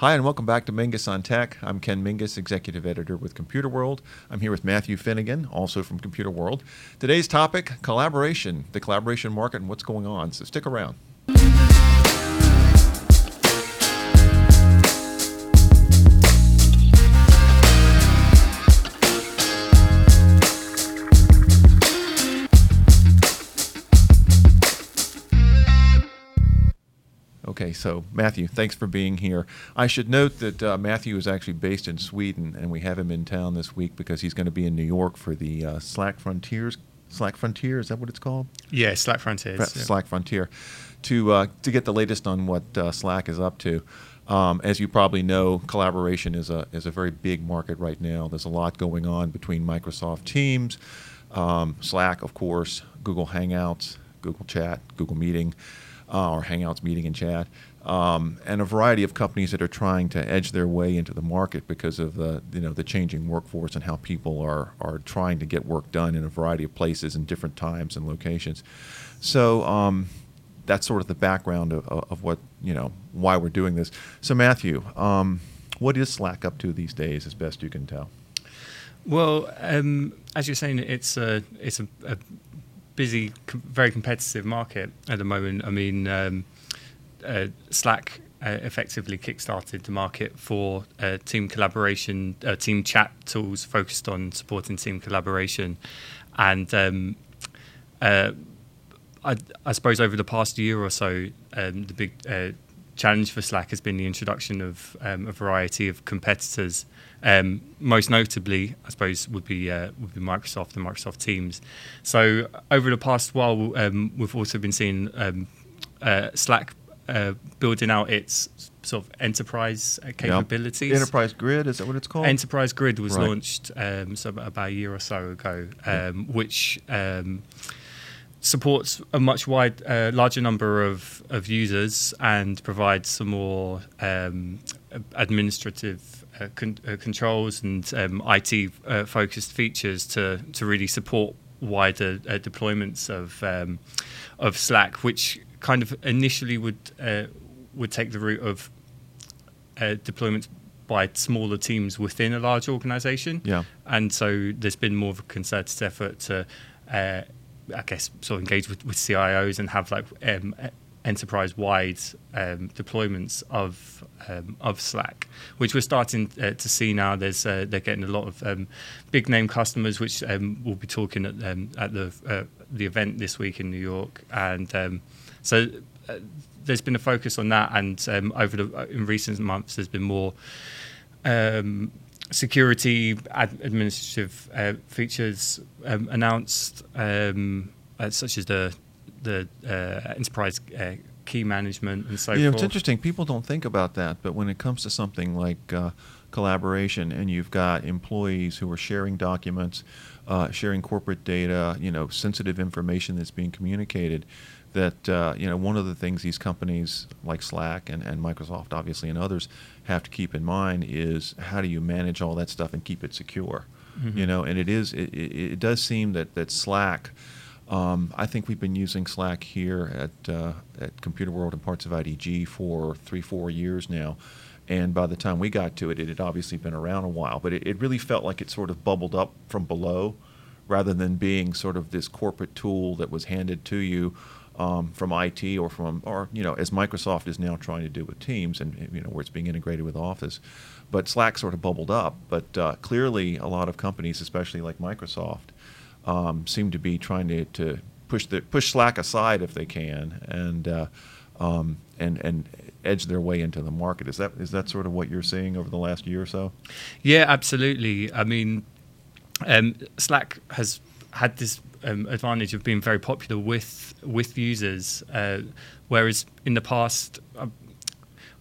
Hi, and welcome back to Mingis on Tech. I'm Ken Mingis, Executive Editor with Computerworld. I'm here with Matthew Finnegan, also from Computerworld. Today's topic collaboration, the collaboration market, and what's going on. So stick around. Okay, so Matthew, thanks for being here. I should note that uh, Matthew is actually based in Sweden, and we have him in town this week because he's going to be in New York for the uh, Slack Frontiers. Slack Frontier is that what it's called? Yeah, Slack Frontiers. Fra- Slack Frontier, to uh, to get the latest on what uh, Slack is up to. Um, as you probably know, collaboration is a is a very big market right now. There's a lot going on between Microsoft Teams, um, Slack, of course, Google Hangouts, Google Chat, Google Meeting uh, or Hangouts meeting and chat, um, and a variety of companies that are trying to edge their way into the market because of the you know the changing workforce and how people are are trying to get work done in a variety of places and different times and locations. So. Um, that's sort of the background of, of what you know why we're doing this. So Matthew, um, what is Slack up to these days, as best you can tell? Well, um, as you're saying, it's a it's a, a busy, com- very competitive market at the moment. I mean, um, uh, Slack uh, effectively kickstarted the market for uh, team collaboration, uh, team chat tools focused on supporting team collaboration, and um, uh, I, I, suppose over the past year or so, um, the big uh, challenge for Slack has been the introduction of um, a variety of competitors. Um, most notably, I suppose, would be uh, would be Microsoft and Microsoft Teams. So over the past while, um, we've also been seeing um, uh, Slack uh, building out its sort of enterprise uh, capabilities. Yep. Enterprise Grid is that what it's called? Enterprise Grid was right. launched um, so about a year or so ago, um, which supports a much wide, uh, larger number of, of users and provides some more um, administrative uh, con- uh, controls and um, IT uh, focused features to, to really support wider uh, deployments of um, of Slack, which kind of initially would uh, would take the route of deployments by smaller teams within a large organization. Yeah. And so there's been more of a concerted effort to uh, I guess sort of engage with, with CIOs and have like um, enterprise-wide um, deployments of um, of Slack, which we're starting uh, to see now. There's uh, they're getting a lot of um, big name customers, which um, we'll be talking at, um, at the uh, the event this week in New York, and um, so. Uh, there's been a focus on that, and over the uh, in recent months, there's been more security ad- administrative uh, features um, announced, um, uh, such as the the uh, enterprise uh, key management and so you know, forth. It's interesting. People don't think about that, but when it comes to something like uh, collaboration, and you've got employees who are sharing documents, uh, sharing corporate data, you know, sensitive information that's being communicated that uh, you know one of the things these companies like Slack and, and Microsoft obviously and others have to keep in mind is how do you manage all that stuff and keep it secure mm-hmm. you know and it is it, it, does seem that that Slack um, I think we've been using Slack here at uh, at Computerworld and parts of IDG for three four years now and by the time we got to it it had obviously been around a while but it, it really felt like it sort of bubbled up from below rather than being sort of this corporate tool that was handed to you um, from IT or from or you know as Microsoft is now trying to do with Teams and you know where it's being integrated with Office, but Slack sort of bubbled up. But uh, clearly, a lot of companies, especially like Microsoft, um, seem to be trying to, to push the push Slack aside if they can and uh, um, and and edge their way into the market. Is that is that sort of what you're seeing over the last year or so? Yeah, absolutely. I mean, um, Slack has had this um, advantage of being very popular with with users, uh, whereas in the past. Uh,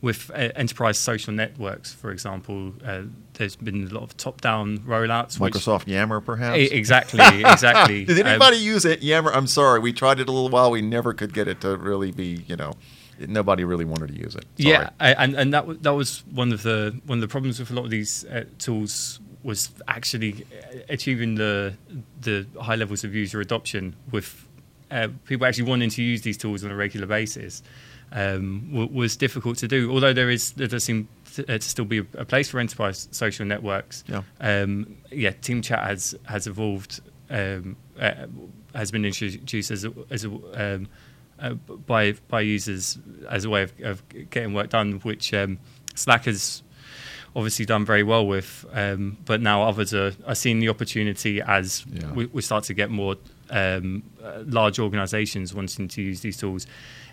with uh, enterprise social networks, for example, uh, there's been a lot of top-down rollouts. Microsoft Yammer, perhaps. exactly, exactly. Did anybody um, use it? Yammer. I'm sorry, we tried it a little while. We never could get it to really be, you know, nobody really wanted to use it. Sorry. Yeah, and and that that was one of the one of the problems with a lot of these uh, tools was actually achieving the the high levels of user adoption with uh, people actually wanting to use these tools on a regular basis um, w- was difficult to do. Although there is there does seem st- uh, to still be a place for enterprise social networks. Yeah. Um, yeah, Team Chat has has evolved, um, uh, has been introduced as a, as a, um, uh, by by users as a way of, of getting work done, which um, Slack has obviously done very well with. Um, but now others are, are seeing the opportunity as Yeah. we, we start to get more um, uh, large organizations wanting to use these tools.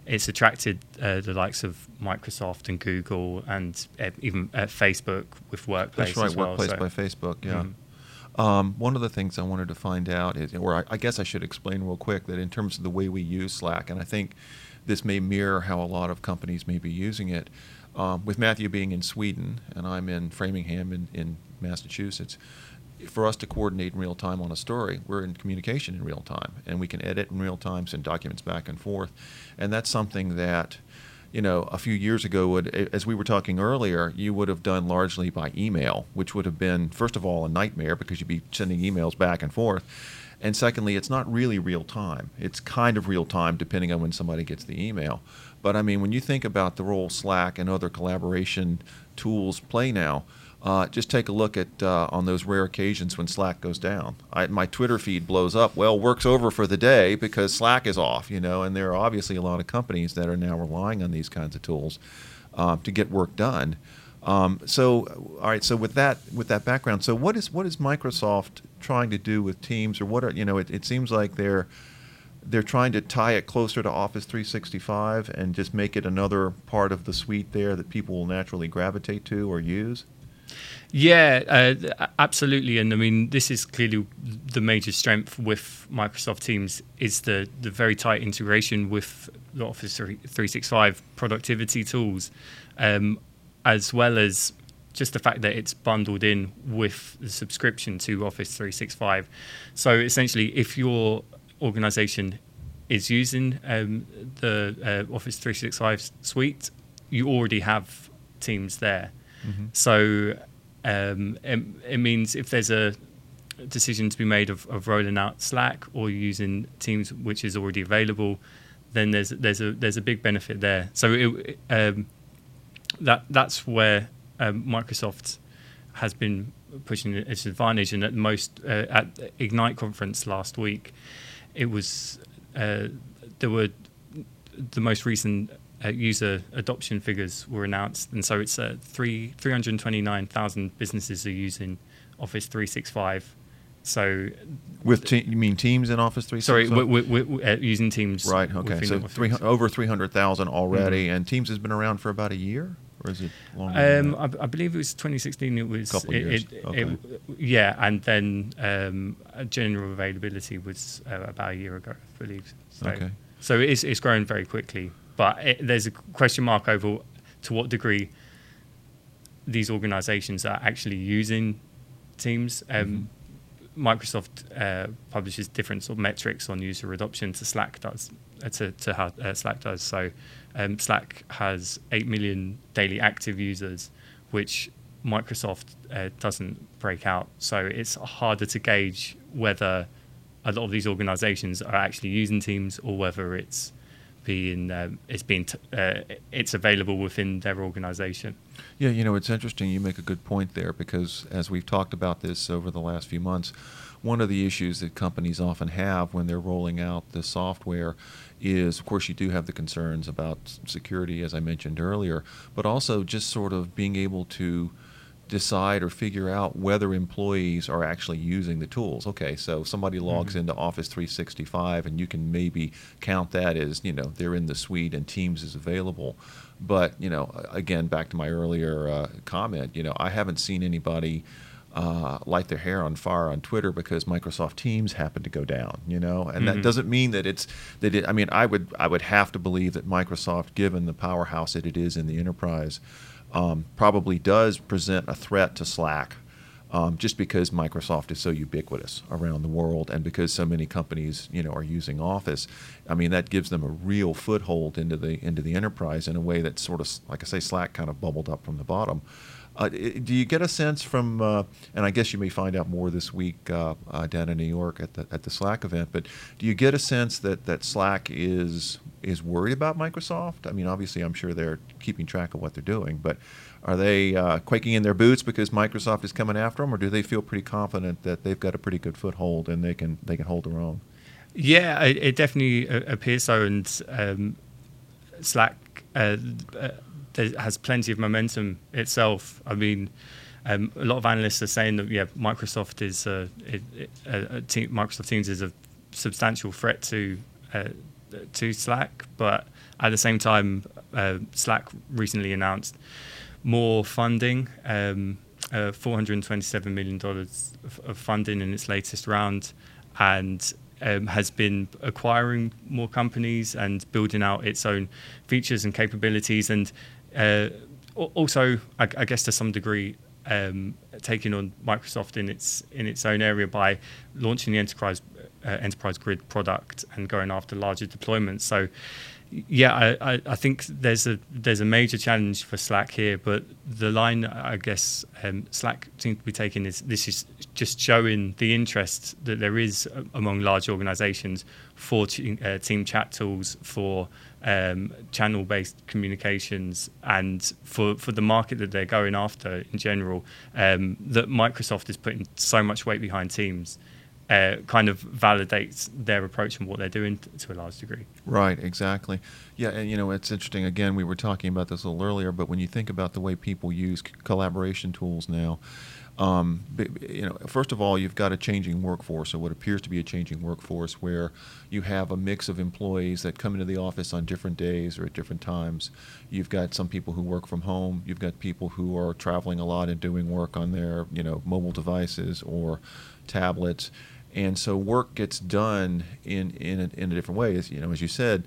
It's attracted uh, the likes of Microsoft and Google and uh, even uh, Facebook with Workplace That's right, well. Workplace so- by Facebook. Yeah. Mhm. Um, one of the things I wanted to find out is, or I, I guess I should explain real quick that in terms of the way we use Slack, and I think this may mirror how a lot of companies may be using it. Um, with Matthew being in Sweden and I'm in Framingham in, in Massachusetts, for us to coordinate in real time on a story, we're in communication in real time, and we can edit in real time, send documents back and forth, and that's something that, you know, a few years ago would, as we were talking earlier, you would have done largely by email, which would have been first of all a nightmare because you'd be sending emails back and forth, and secondly, it's not really real time. It's kind of real time depending on when somebody gets the email. But I mean, when you think about the role Slack and other collaboration tools play now, uh, just take a look at uh, on those rare occasions when Slack goes down. I, my Twitter feed blows up. Well, work's over for the day because Slack is off, you know. And there are obviously a lot of companies that are now relying on these kinds of tools um, to get work done. Um, so, all right. So with that with that background, so what is what is Microsoft trying to do with Teams, or what are you know? It, it seems like they're they're trying to tie it closer to Office 365 and just make it another part of the suite there that people will naturally gravitate to or use. Yeah, uh, absolutely. And I mean, this is clearly the major strength with Microsoft Teams is the, the very tight integration with the Office 365 productivity tools, um, as well as just the fact that it's bundled in with the subscription to Office 365. So essentially, if your organization is using um, the uh, Office 365 suite, you already have Teams there. So um, it, it means if there's a decision to be made of, of rolling out Slack or using Teams, which is already available, then there's there's a there's a big benefit there. So it, um, that that's where um, Microsoft has been pushing its advantage. And at most uh, at Ignite conference last week, it was uh, there were the most recent uh, user adoption figures were announced, and so it's uh, three three hundred twenty nine thousand businesses are using Office three six five. So With te- you mean Teams in Office three? sorry, 365? we, we, we, uh, using Teams. right. Okay. So three, over 300,000 already, Mhm. and Teams has been around for about a year, or is it longer? Um? I, I believe it was 2016. It was Couple it, years, It, okay. it- yeah, and then um, general availability was uh, about a year ago, I believe. So, Okay. so it is, it's growing very quickly, but it, there's a question mark over to what degree these organisations are actually using Teams. Um, Mhm. Microsoft uh, publishes different sort of metrics on user adoption to Slack does uh, to, to how uh, Slack does. So um, Slack has eight million daily active users, which Microsoft uh, doesn't break out. So it's harder to gauge whether a lot of these organisations are actually using Teams or whether it's being um, it's being t- uh, it's available within their organisation. Yeah, you know, it's interesting. You make a good point there because as we've talked about this over the last few months, one of the issues that companies often have when they're rolling out the software is, of course, you do have the concerns about security, as I mentioned earlier, but also just sort of being able to decide or figure out whether employees are actually using the tools. Okay, so somebody logs Mhm. into Office 365 and you can maybe count that as, you know, they're in the suite and Teams is available. But, you know, again, back to my earlier uh, comment, you know, I haven't seen anybody uh, light their hair on fire on Twitter because Microsoft Teams happened to go down, you know, and that Mhm. doesn't mean that it's that it, I mean, I would I would have to believe that Microsoft, given the powerhouse that it is in the enterprise, um, probably does present a threat to Slack. Um, just because Microsoft is so ubiquitous around the world, and because so many companies, you know, are using Office, I mean that gives them a real foothold into the into the enterprise in a way that sort of, like I say, Slack kind of bubbled up from the bottom. Uh, do you get a sense from, uh, and I guess you may find out more this week uh, uh, down in New York at the at the Slack event, but do you get a sense that that Slack is is worried about Microsoft? I mean, obviously, I'm sure they're keeping track of what they're doing, but are they uh, quaking in their boots because Microsoft is coming after them, or do they feel pretty confident that they've got a pretty good foothold and they can they can hold their own? Yeah, it, it definitely uh, appears so, and um, Slack uh, has plenty of momentum itself. I mean, um, a lot of analysts are saying that yeah, Microsoft is uh, it, it, uh, te- Microsoft Teams is a substantial threat to uh, to Slack, but at the same time, uh, Slack recently announced more funding, um, uh, $427 million of, of, funding in its latest round, and um, has been acquiring more companies and building out its own features and capabilities, and uh, also, I, I, guess to some degree, um, taking on Microsoft in its in its own area by launching the enterprise uh, enterprise grid product and going after larger deployments. So yeah, I, I, think there's a there's a major challenge for Slack here, but the line I guess um, Slack seems to be taking is this is just showing the interest that there is among large organisations for uh, team chat tools, for um, channel-based communications, and for for the market that they're going after in general. Um, that Microsoft is putting so much weight behind Teams uh, kind of validates their approach and what they're doing t- to a large degree. Right, exactly. Yeah, and you know, it's interesting. Again, we were talking about this a little earlier, but when you think about the way people use c- collaboration tools now, um, you know, first of all, you've got a changing workforce, or what appears to be a changing workforce, where you have a mix of employees that come into the office on different days or at different times. You've got some people who work from home. You've got people who are traveling a lot and doing work on their, you know, mobile devices or tablets and so work gets done in in a, in a different way. As you know, as you said,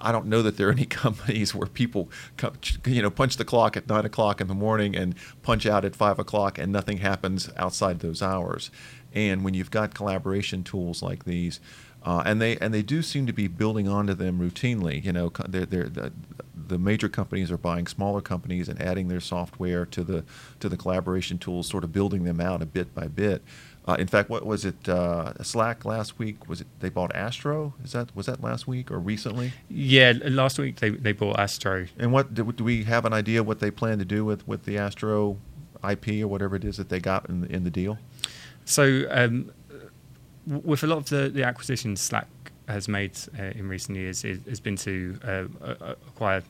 I don't know that there are any companies where people, come, you know, punch the clock at nine o'clock in the morning and punch out at five o'clock, and nothing happens outside those hours. And when you've got collaboration tools like these, uh, and they and they do seem to be building onto them routinely. You know, they're, they're, the, the major companies are buying smaller companies and adding their software to the to the collaboration tools, sort of building them out a bit by bit. Uh, in fact, what was it? Uh, Slack last week was it? They bought Astro. Is that was that last week or recently? Yeah, last week they, they bought Astro. And what do, do we have an idea what they plan to do with, with the Astro IP or whatever it is that they got in the, in the deal? So, um, with a lot of the, the acquisitions Slack has made uh, in recent years, it has been to uh, acquire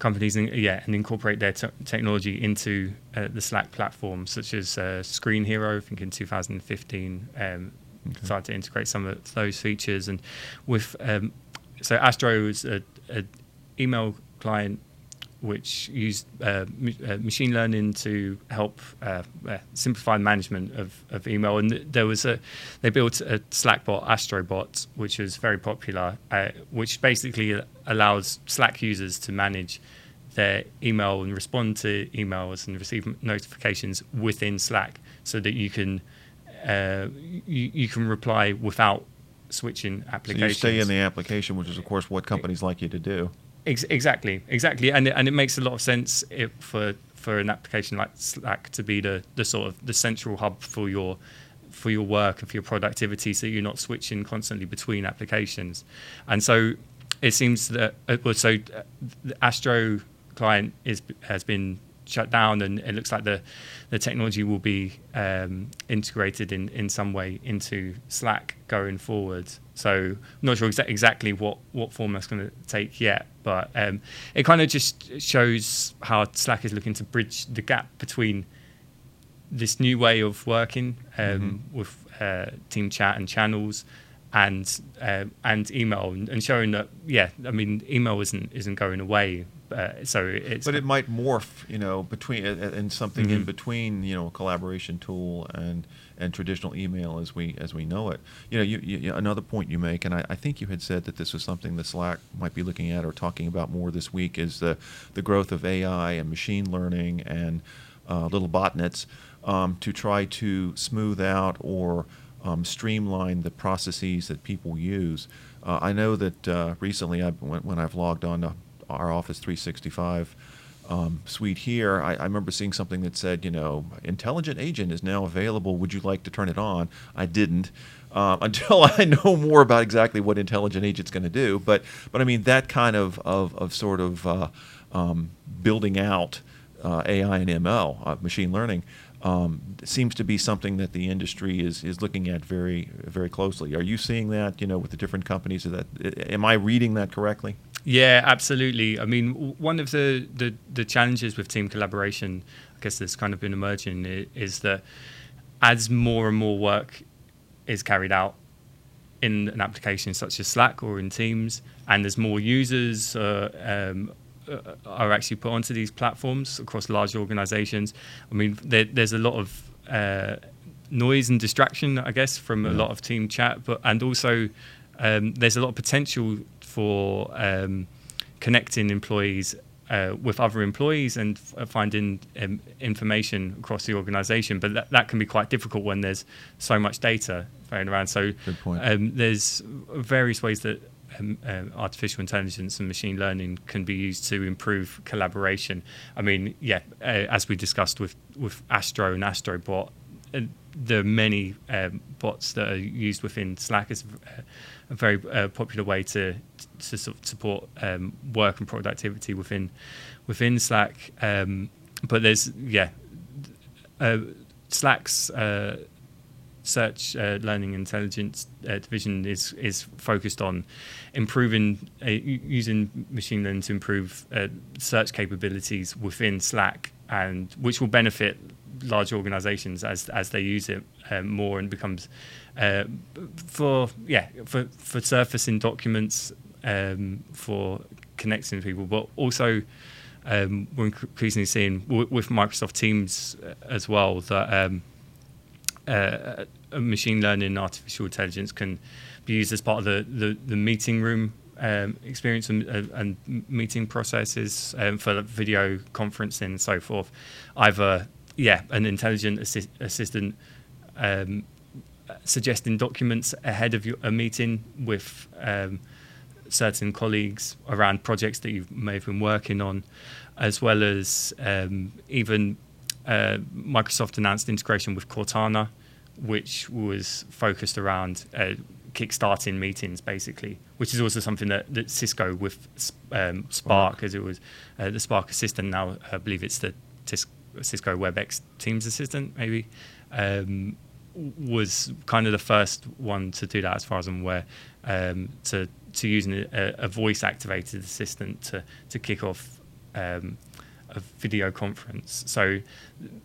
companies and yeah and incorporate their t- technology into uh, the Slack platform, such as uh, Screenhero. I think in 2015 um, okay. started to integrate some of those features, and with um, so Astro is a, a email client which used uh, uh, machine learning to help uh, uh, simplify the management of, of email. And there was a, they built a Slack bot, Astrobot, which was very popular, uh, which basically allows Slack users to manage their email and respond to emails and receive notifications within Slack, so that you can uh, you, you can reply without switching applications. So you stay in the application, which is of course what companies like you to do. Ex- exactly, exactly, and it, and it makes a lot of sense if, for for an application like Slack to be the, the sort of the central hub for your for your work and for your productivity, so you're not switching constantly between applications. And so it seems that uh, well, so uh, Astro client is has been shut down, and it looks like the the technology will be um, integrated in in some way into Slack going forward. So I'm not sure exa- exactly what what form that's going to take yet, but um, it kind of just shows how Slack is looking to bridge the gap between this new way of working um, mm-hmm. with uh, team chat and channels and uh, and email and showing that yeah I mean email isn't isn't going away uh, so it's but it might morph you know between and something mm-hmm. in between you know a collaboration tool and and traditional email as we as we know it you know you, you another point you make and I, I, think you had said that this was something that Slack might be looking at or talking about more this week is the the growth of AI and machine learning and uh, little botnets um, to try to smooth out or um, streamline the processes that people use. Uh, I know that uh, recently, I, when, when, I've logged on to our Office 365 um, suite here, I, I, remember seeing something that said, you know, Intelligent Agent is now available. Would you like to turn it on? I didn't. Uh, until I know more about exactly what Intelligent Agent's going to do, but but I mean that kind of of, of sort of uh, um, building out uh, AI and ML, uh, machine learning, um, seems to be something that the industry is is looking at very very closely. Are you seeing that? You know, with the different companies. That am I reading that correctly? Yeah, absolutely. I mean, one of the, the, the challenges with team collaboration, I guess that's kind of been emerging, is that as more and more work is carried out in an application such as Slack or in Teams, and there's more users uh, um, uh, are actually put onto these platforms across large organizations. I mean, there, there's a lot of uh, noise and distraction, I guess, from yeah. a lot of team chat, but and also um, there's a lot of potential for um, connecting employees uh, with other employees and f- finding um, information across the organization. But that, that can be quite difficult when there's so much data thrown around. So um, there's various ways that um, uh, artificial intelligence and machine learning can be used to improve collaboration. I mean, yeah, uh, as we discussed with, with Astro and Astrobot, uh, are many um, bots that are used within Slack is a very uh, popular way to to sort of support um, work and productivity within within Slack. Um, but there's yeah, uh, Slack's uh, search uh, learning intelligence uh, division is is focused on improving uh, using machine learning to improve search capabilities within Slack, and which will benefit large organizations as as they use it um, more and becomes uh, for yeah for for surfacing documents um, for connecting people, but also um, we're increasingly seeing w- with Microsoft Teams uh, as well that um, uh, machine learning and artificial intelligence can be used as part of the the, the meeting room um, experience and, uh, and, meeting processes um, for video conferencing and so forth. Either yeah, an intelligent assi- assistant um, suggesting documents ahead of your, a meeting with um, certain colleagues around projects that you may have been working on, as well as um, even uh, Microsoft announced integration with Cortana, which was focused around uh, kickstarting meetings, basically, which is also something that, that Cisco with um, Spark, as it was uh, the Spark Assistant. Now I believe it's the Tis- Cisco WebEx Teams Assistant, maybe, um, was kind of the first one to do that, as far as I'm aware, um, to to using a, a, voice activated assistant to to kick off. Um, a video conference, so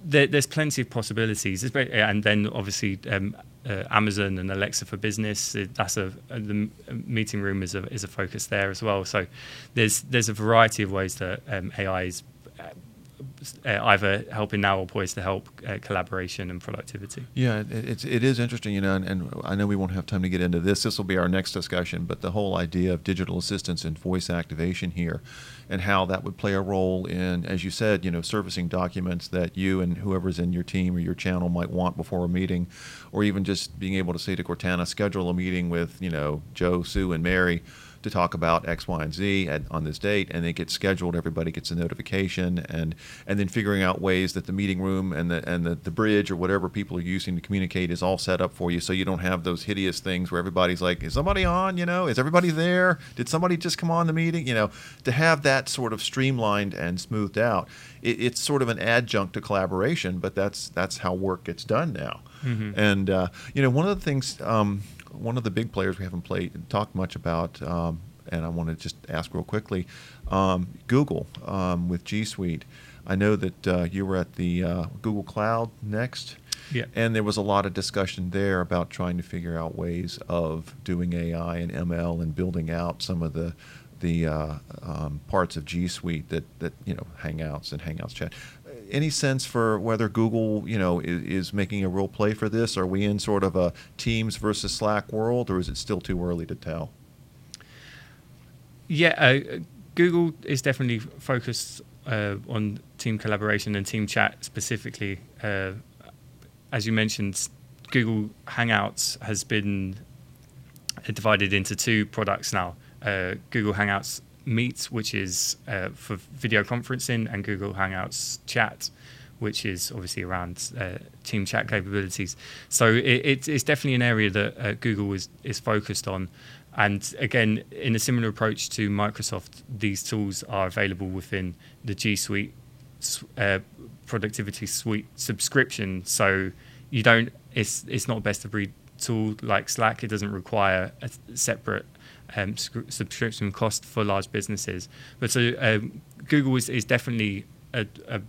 there, there's plenty of possibilities, and then obviously um, uh, Amazon and Alexa for Business. That's a, a, the meeting room is a is a focus there as well. So there's there's a variety of ways that um, AI is uh, either helping now or poised to help uh, collaboration and productivity. Yeah, it, it's it is interesting, you know, and, and, I know we won't have time to get into this. This will be our next discussion, but the whole idea of digital assistants and voice activation here, and how that would play a role in, as you said, you know, servicing documents that you and whoever's in your team or your channel might want before a meeting, or even just being able to say to Cortana, schedule a meeting with you know Joe, Sue, and Mary to talk about X, Y, and Z at, on this date, and it gets scheduled. Everybody gets a notification, and and then figuring out ways that the meeting room and the and the, the bridge or whatever people are using to communicate is all set up for you, so you don't have those hideous things where everybody's like, "Is somebody on? You know, is everybody there? Did somebody just come on the meeting? You know, to have that sort of streamlined and smoothed out, it, it's sort of an adjunct to collaboration, but that's that's how work gets done now. Mm-hmm. And uh, you know, one of the things. Um, one of the big players we haven't played talked much about, um, and I want to just ask real quickly, um, Google um, with G Suite. I know that uh, you were at the uh, Google Cloud next. Yeah. And there was a lot of discussion there about trying to figure out ways of doing AI and ML and building out some of the the uh, um, parts of G Suite that that you know Hangouts and Hangouts Chat any sense for whether Google, you know, is, is, making a real play for this? Are we in sort of a Teams versus Slack world, or is it still too early to tell? Yeah, uh, Google is definitely focused uh, on team collaboration and team chat specifically. Uh, as you mentioned, Google Hangouts has been divided into two products now. Uh, Google Hangouts Meet, which is uh, for video conferencing, and Google Hangouts Chat, which is obviously around uh, team chat capabilities. So it, it's definitely an area that uh, Google is, is focused on. And again, in a similar approach to Microsoft, these tools are available within the G Suite uh, productivity suite subscription, so you don't. It's it's not best of breed tool like Slack. It doesn't require a separate um, subscription cost for large businesses. But so um, Google is, is definitely a, a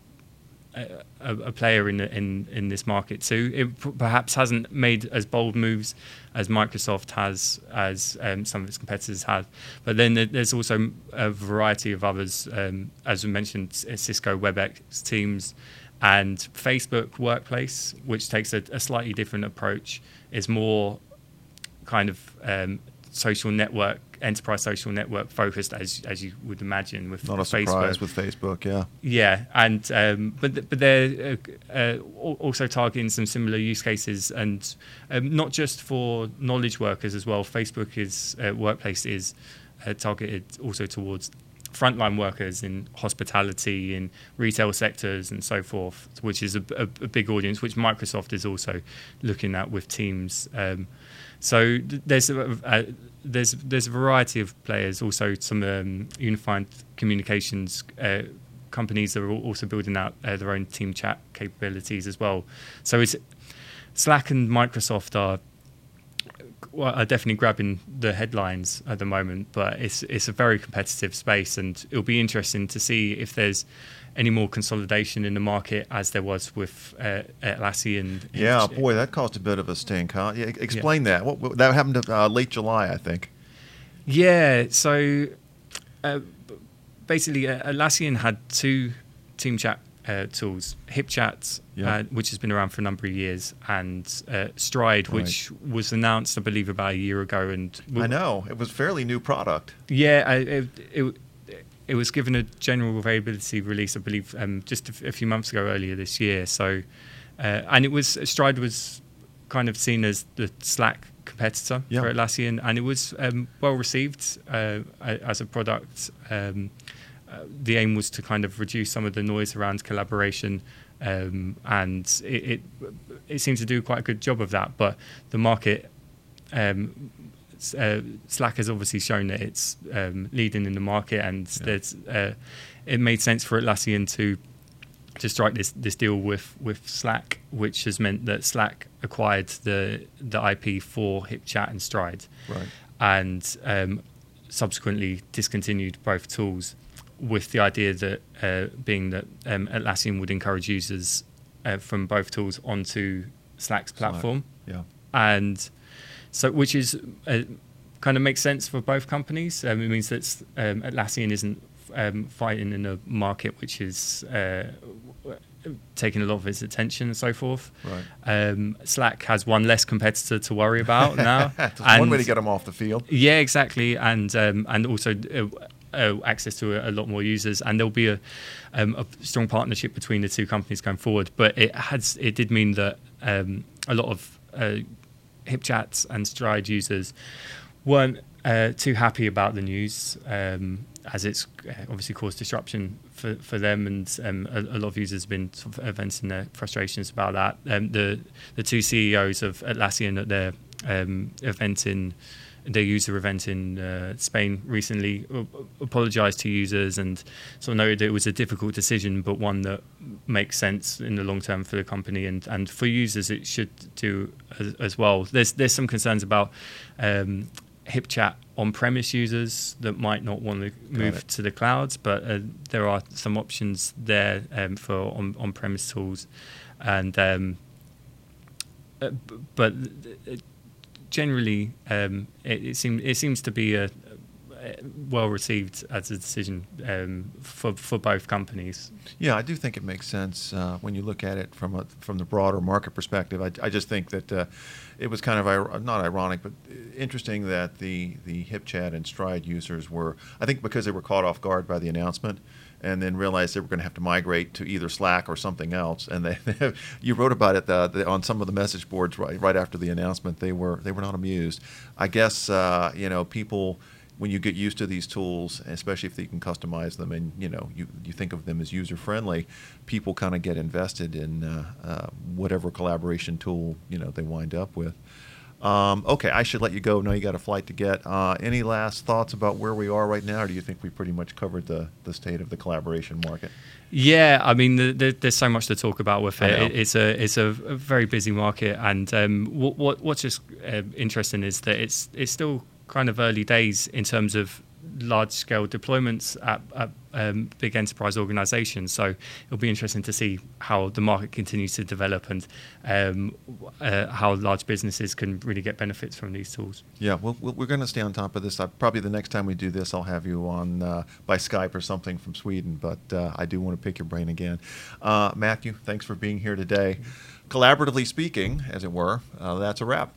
a, a, player in, in in this market too. It perhaps hasn't made as bold moves as Microsoft has, as um, some of its competitors have. But then there's also a variety of others, um, as we mentioned, Cisco WebEx Teams and Facebook Workplace, which takes a, a slightly different approach, is more kind of um, social network enterprise social network focused as as you would imagine with not a Facebook. surprise with Facebook yeah. Yeah and um, but but they're uh, uh, also targeting some similar use cases and um, not just for knowledge workers as well. Facebook is uh, workplace is uh, targeted also towards frontline workers in hospitality in retail sectors and so forth which is a, a, a big audience which Microsoft is also looking at with teams. Um, so there's a, a, there's there's a variety of players. Also, some um, unified communications uh, companies are also building out uh, their own team chat capabilities as well. So it's Slack and Microsoft are are definitely grabbing the headlines at the moment, but it's it's a very competitive space, and it'll be interesting to see if there's any more consolidation in the market as there was with uh, Atlassian. Yeah, boy, that caused a bit of a stink, huh? Yeah, explain yeah. that. What, what, that happened to, uh, late July, I think. Yeah, so uh, basically, uh, Atlassian had two team chat uh, tools: HipChat, yeah. Uh, which has been around for a number of years, and uh, Stride, right. which was announced, I believe, about a year ago. And I know it was fairly new product. Yeah, it, it, it was given a general availability release, I believe, um, just a, few months ago, earlier this year. So, uh, and it was Stride was kind of seen as the Slack competitor yeah. for Atlassian, and it was um, well received uh, as a product. Um, uh, the aim was to kind of reduce some of the noise around collaboration, um, and it, it, it seems to do quite a good job of that. But the market um, uh, Slack has obviously shown that it's um, leading in the market, and yeah. uh, it made sense for Atlassian to to strike this this deal with with Slack, which has meant that Slack acquired the the IP for HipChat and Stride, right. and um, subsequently discontinued both tools, with the idea that uh, being that um, Atlassian would encourage users uh, from both tools onto Slack's platform. Slack. Yeah, and so which is uh, kind of makes sense for both companies. Um, it means that um, Atlassian isn't um, fighting in a market which is uh, taking a lot of its attention and so forth. Right. Um, Slack has one less competitor to worry about now. one way to get them off the field. Yeah, exactly, and um, and also. Uh, uh, access to a, a, lot more users, and there'll be a, um, a, strong partnership between the two companies going forward. But it has it did mean that um, a lot of uh, HipChats and Stride users weren't uh, too happy about the news, um, as it's uh, obviously caused disruption for, for them, and um, a, a, lot of users have been sort of venting their frustrations about that. Um, the the two CEOs of Atlassian at their um, event in their user event in uh, Spain recently. Apologized to users and sort of noted that it was a difficult decision, but one that makes sense in the long term for the company and, and for users it should do as, as well. There's there's some concerns about um, HipChat on-premise users that might not want to move to the clouds, but uh, there are some options there um, for on, on-premise tools, and um, uh, but generally, um, it, it, seems it seems to be a, a well received as a decision um, for for both companies. Yeah, I do think it makes sense uh, when you look at it from a, from the broader market perspective. I, I just think that uh, it was kind of not ironic, but interesting that the the HipChat and Stride users were, I think, because they were caught off guard by the announcement and then realized they were going to have to migrate to either Slack or something else. And they, you wrote about it the, the, on some of the message boards right, right after the announcement. They were they were not amused. I guess uh, you know people when you get used to these tools, especially if you can customize them and you know you, you think of them as user friendly, people kind of get invested in uh, uh, whatever collaboration tool you know they wind up with. Um, okay, I should let you go. No, you got a flight to get. Uh, any last thoughts about where we are right now, or do you think we pretty much covered the, the state of the collaboration market? Yeah, I mean, the, the, there's so much to talk about with it. it it's a it's a, a very busy market, and um, what, what what's just uh, interesting is that it's it's still kind of early days in terms of large scale deployments at, at um, big enterprise organizations. So it'll be interesting to see how the market continues to develop and um, uh, how large businesses can really get benefits from these tools. Yeah, well, we're going to stay on top of this. Uh, probably the next time we do this, I'll have you on uh, by Skype or something from Sweden. But uh, I do want to pick your brain again. Uh, Matthew, thanks for being here today. Collaboratively speaking, as it were, uh, that's a wrap.